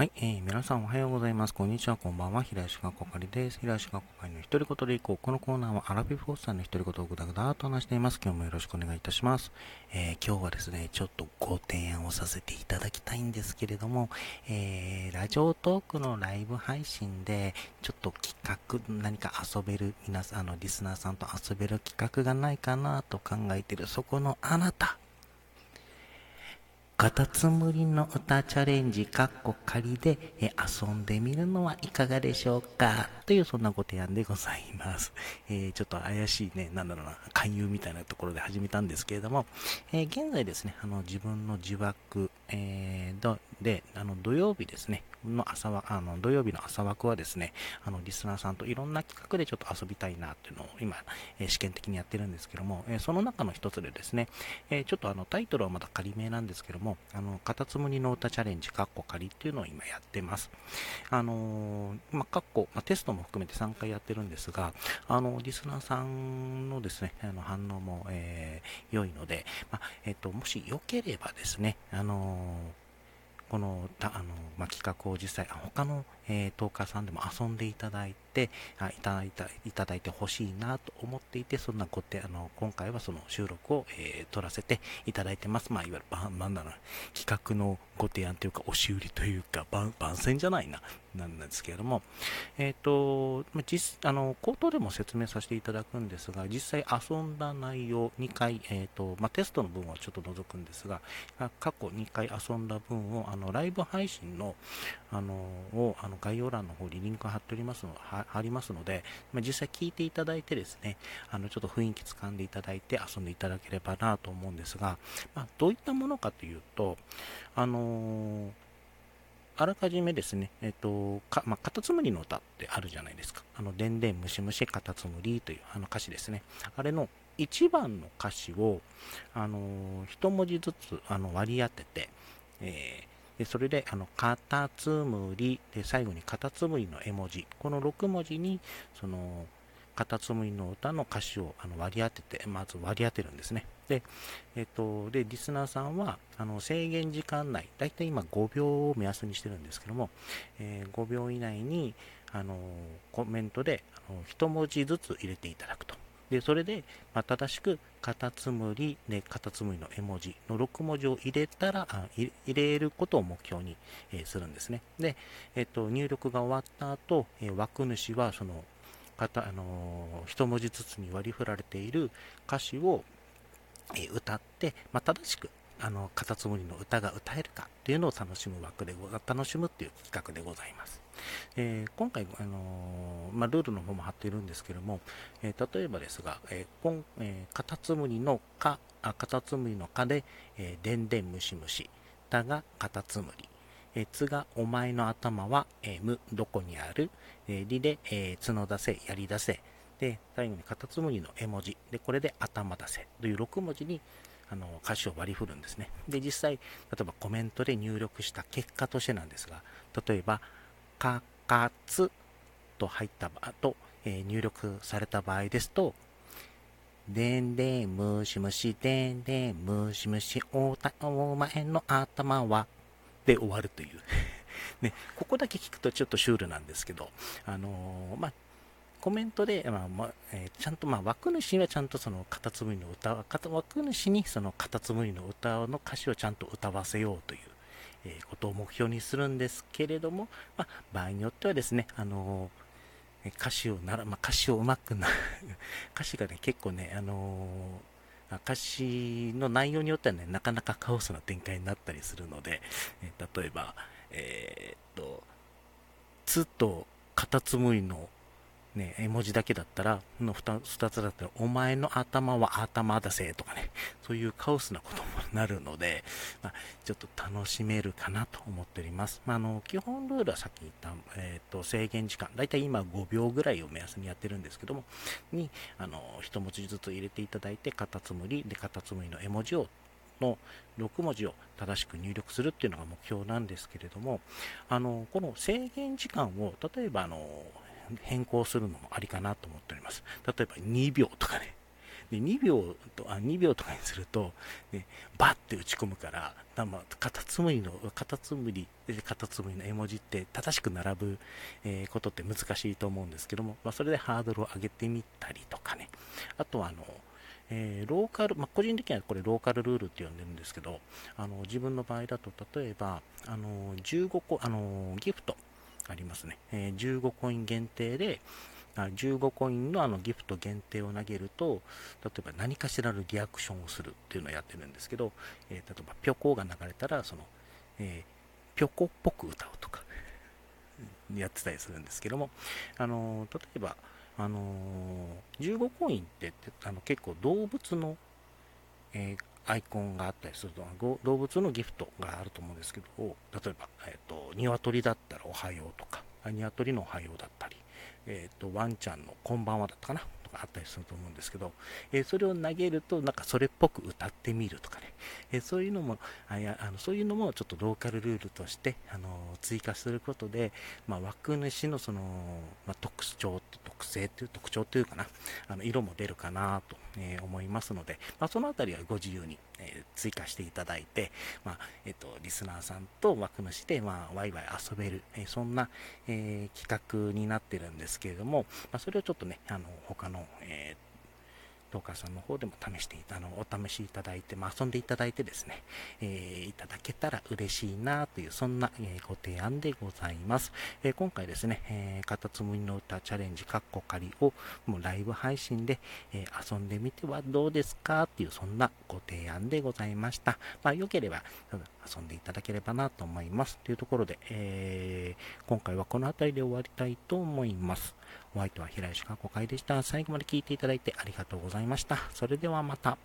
はい、えー、皆さんおはようございます。こんにちは、こんばんは。平石がこかりです。平石がこかりの独り言でいこう。このコーナーはアラビフォースさんの独り言をぐだぐだと話しています。今日もよろしくお願いいたします。えー、今日はですね、ちょっとご提案をさせていただきたいんですけれども、えー、ラジオトークのライブ配信で、ちょっと企画、何か遊べる、皆さん、あの、リスナーさんと遊べる企画がないかなと考えている、そこのあなた。カタツムリの歌チャレンジ、カッコ仮でえ遊んでみるのはいかがでしょうか？というそんなご提案でございます。えー、ちょっと怪しいね、なんだろうな、勧誘みたいなところで始めたんですけれども、えー、現在ですね、あの自分の自爆、えー、で、あの土曜日ですね、の朝は、あの土曜日の朝枠はですね、あのリスナーさんといろんな企画でちょっと遊びたいなっていうのを今、え試験的にやってるんですけども、えその中の一つでですね、えちょっとあのタイトルはまだ仮名なんですけども、あの、カタツムリの歌チャレンジ、カッコ仮っていうのを今やってます。あのまあ、カッコ、まあ、テストも含めて3回やってるんですが、あの、リスナーさんのですね、あの反応も、えー、良いので、まあ、えっ、と、もし良ければですね、あのこのたあの、まあ、企画を実際、他の、えー、トーカーさんでも遊んでいただいて、あいただいたいただいてほしいなと思っていて、そんなごてあの今回はその収録を、えー、撮らせていただいてます。まあ、いわゆる、なんだろう、企画のご提案というか、押し売りというか、番番宣じゃないな、なんですけれども、えっ、ー、と、実、あの、口頭でも説明させていただくんですが、実際遊んだ内容2回、えっ、ー、と、まあ、テストの分はちょっと除くんですが、過去2回遊んだ分を、あの、ライブ配信の、あの、を、あの、概要欄の方にリンク貼っておりますの、貼りますので、まあ、実際聞いていただいてですね、あの、ちょっと雰囲気掴んでいただいて遊んでいただければなと思うんですが、まあ、どういったものかというと、あのーあらかじめですね、えっ、と、か、まあ、カタツムリの歌ってあるじゃないですか。あの、でんでんむしむしカタツムリというあの歌詞ですね。あれの1番の歌詞を、あのー、一文字ずつあの割り当てて、えー、でそれで、あの、カタツムリで最後にカタツムリの絵文字、この6文字に、その、カタツムリの歌の歌詞をあの割り当てて、まず割り当てるんですね。で、えっと、で、リスナーさんは、あの、制限時間内、だいたい今5秒を目安にしてるんですけども、えー、5秒以内に、あの、コメントで、あの、1文字ずつ入れていただくと。で、それで、まあ、正しく、カタツムリ、で、カタツムリの絵文字の6文字を入れたら、あ入れることを目標に、えー、するんですね。で、えっと、入力が終わった後、えー、枠主は、その、方、あのー、一文字ずつに割り振られている歌詞を、えー、歌って、まあ、正しく、あの、カタツムリの歌が歌えるかっていうのを楽しむ枠でご、楽しむっていう企画でございます。えー、今回、あのー、まあ、ルールの方も貼っているんですけども、えー、例えばですが、カタツムリのか、カタツムリのかで、えー、でんでんむしむし、たがカタツムリ、えつがお前の頭は、えむどこにある、えりで、え角出せ、やり出せ、で、最後にカタツムリの絵文字、で、これで頭出せ。という6文字にあの歌詞を割り振るんですね。で、実際、例えばコメントで入力した結果としてなんですが、例えば、かかつと入った場と、え、入力された場合ですと、でんでんむしむしでんでんむしむしおたお前の頭はで終わるという。ね、ここだけ聞くとちょっとシュールなんですけど、あのー、まあ、コメントで、まあまあえー、ちゃんと、まあ、枠主はちゃんとそのカタツムリの歌、枠主にそのカタツムリの歌の歌詞をちゃんと歌わせようという、えー、ことを目標にするんですけれども、まあ、場合によってはですね、あの歌詞をなら、まあ、歌詞をうまくな 歌詞がね、結構ね、あの歌詞の内容によってはね、なかなかカオスな展開になったりするので、え、例えば、え、っと、つとカタツムリのね、絵文字だけだったら、の 2, 2つだったら、お前の頭は頭だせとかね、そういうカオスなこともなるので、まあ、ちょっと楽しめるかなと思っております。まあ、あの、基本ルールはさっき言った、えっ、ー、と、制限時間、だいたい今5秒ぐらいを目安にやってるんですけども、に、あの、一文字ずつ入れていただいて、カタツムリ、で、カタツムリの絵文字をの6文字を正しく入力するっていうのが目標なんですけれども、あの、この制限時間を、例えば、あの、変更するのもありかなと思っております。例えば2秒とかね、で2秒とあ2秒とかにすると、ね、バッて打ち込むから、カタツムリの、カタツムリ、カタツムリの絵文字って正しく並ぶ、えー、ことって難しいと思うんですけども、まあ、それでハードルを上げてみたりとかね、あとはあの、えー、ローカル、まあ、個人的にはこれローカルルールって呼んでるんですけど、あの自分の場合だと、例えば、あの15個、あのギフト。ありますね、えー、15コイン限定で、あ15コインのあのギフト限定を投げると、例えば何かしらのリアクションをするっていうのをやってるんですけど、えー、例えばピョコが流れたら、その、えー、ピョコっぽく歌うとか、やってたりするんですけども、あの例えば、あのー、15コインってあの結構動物の、えー、アイコンがあったりすると、動物のギフトがあると思うんですけど、例えば、えっ、ー、と、鶏だったらおはようとか、鶏のおはようだったり、えっ、と、ワンちゃんのこんばんはだったかなとかあったりすると思うんですけど、えそれを投げると、なんかそれっぽく歌ってみるとかね、えそういうのもあやあの、そういうのもちょっとローカルルールとして、あの追加することで、まあ、枠主のその、まあ、特徴、特性という特徴というかな、あの色も出るかなと、え思いますので、まあ、そのあたりはご自由に、え追加していただいて、まあ、えっ、と、リスナーさんと枠主で、まあ、ワイワイ遊べる、えそんな、え企画になってるんですけれども、まあ、それをちょっとね、あの、他の、えートーカーさんの方でも試してあの、お試しいただいて、まあ、遊んでいただいてですね、えー、いただけたら嬉しいなという、そんな、えー、ご提案でございます。えー、今回ですね、えー、カタツムリの歌チャレンジ、カッコ仮を、もうライブ配信で、え遊んでみてはどうですかっていう、そんなご提案でございました。まあ、良ければ、遊んでいただければなと思います。というところで、えー、今回はこの辺りで終わりたいと思います。お相手は平石か5回でした。最後まで聞いていただいてありがとうございいました。それではまた。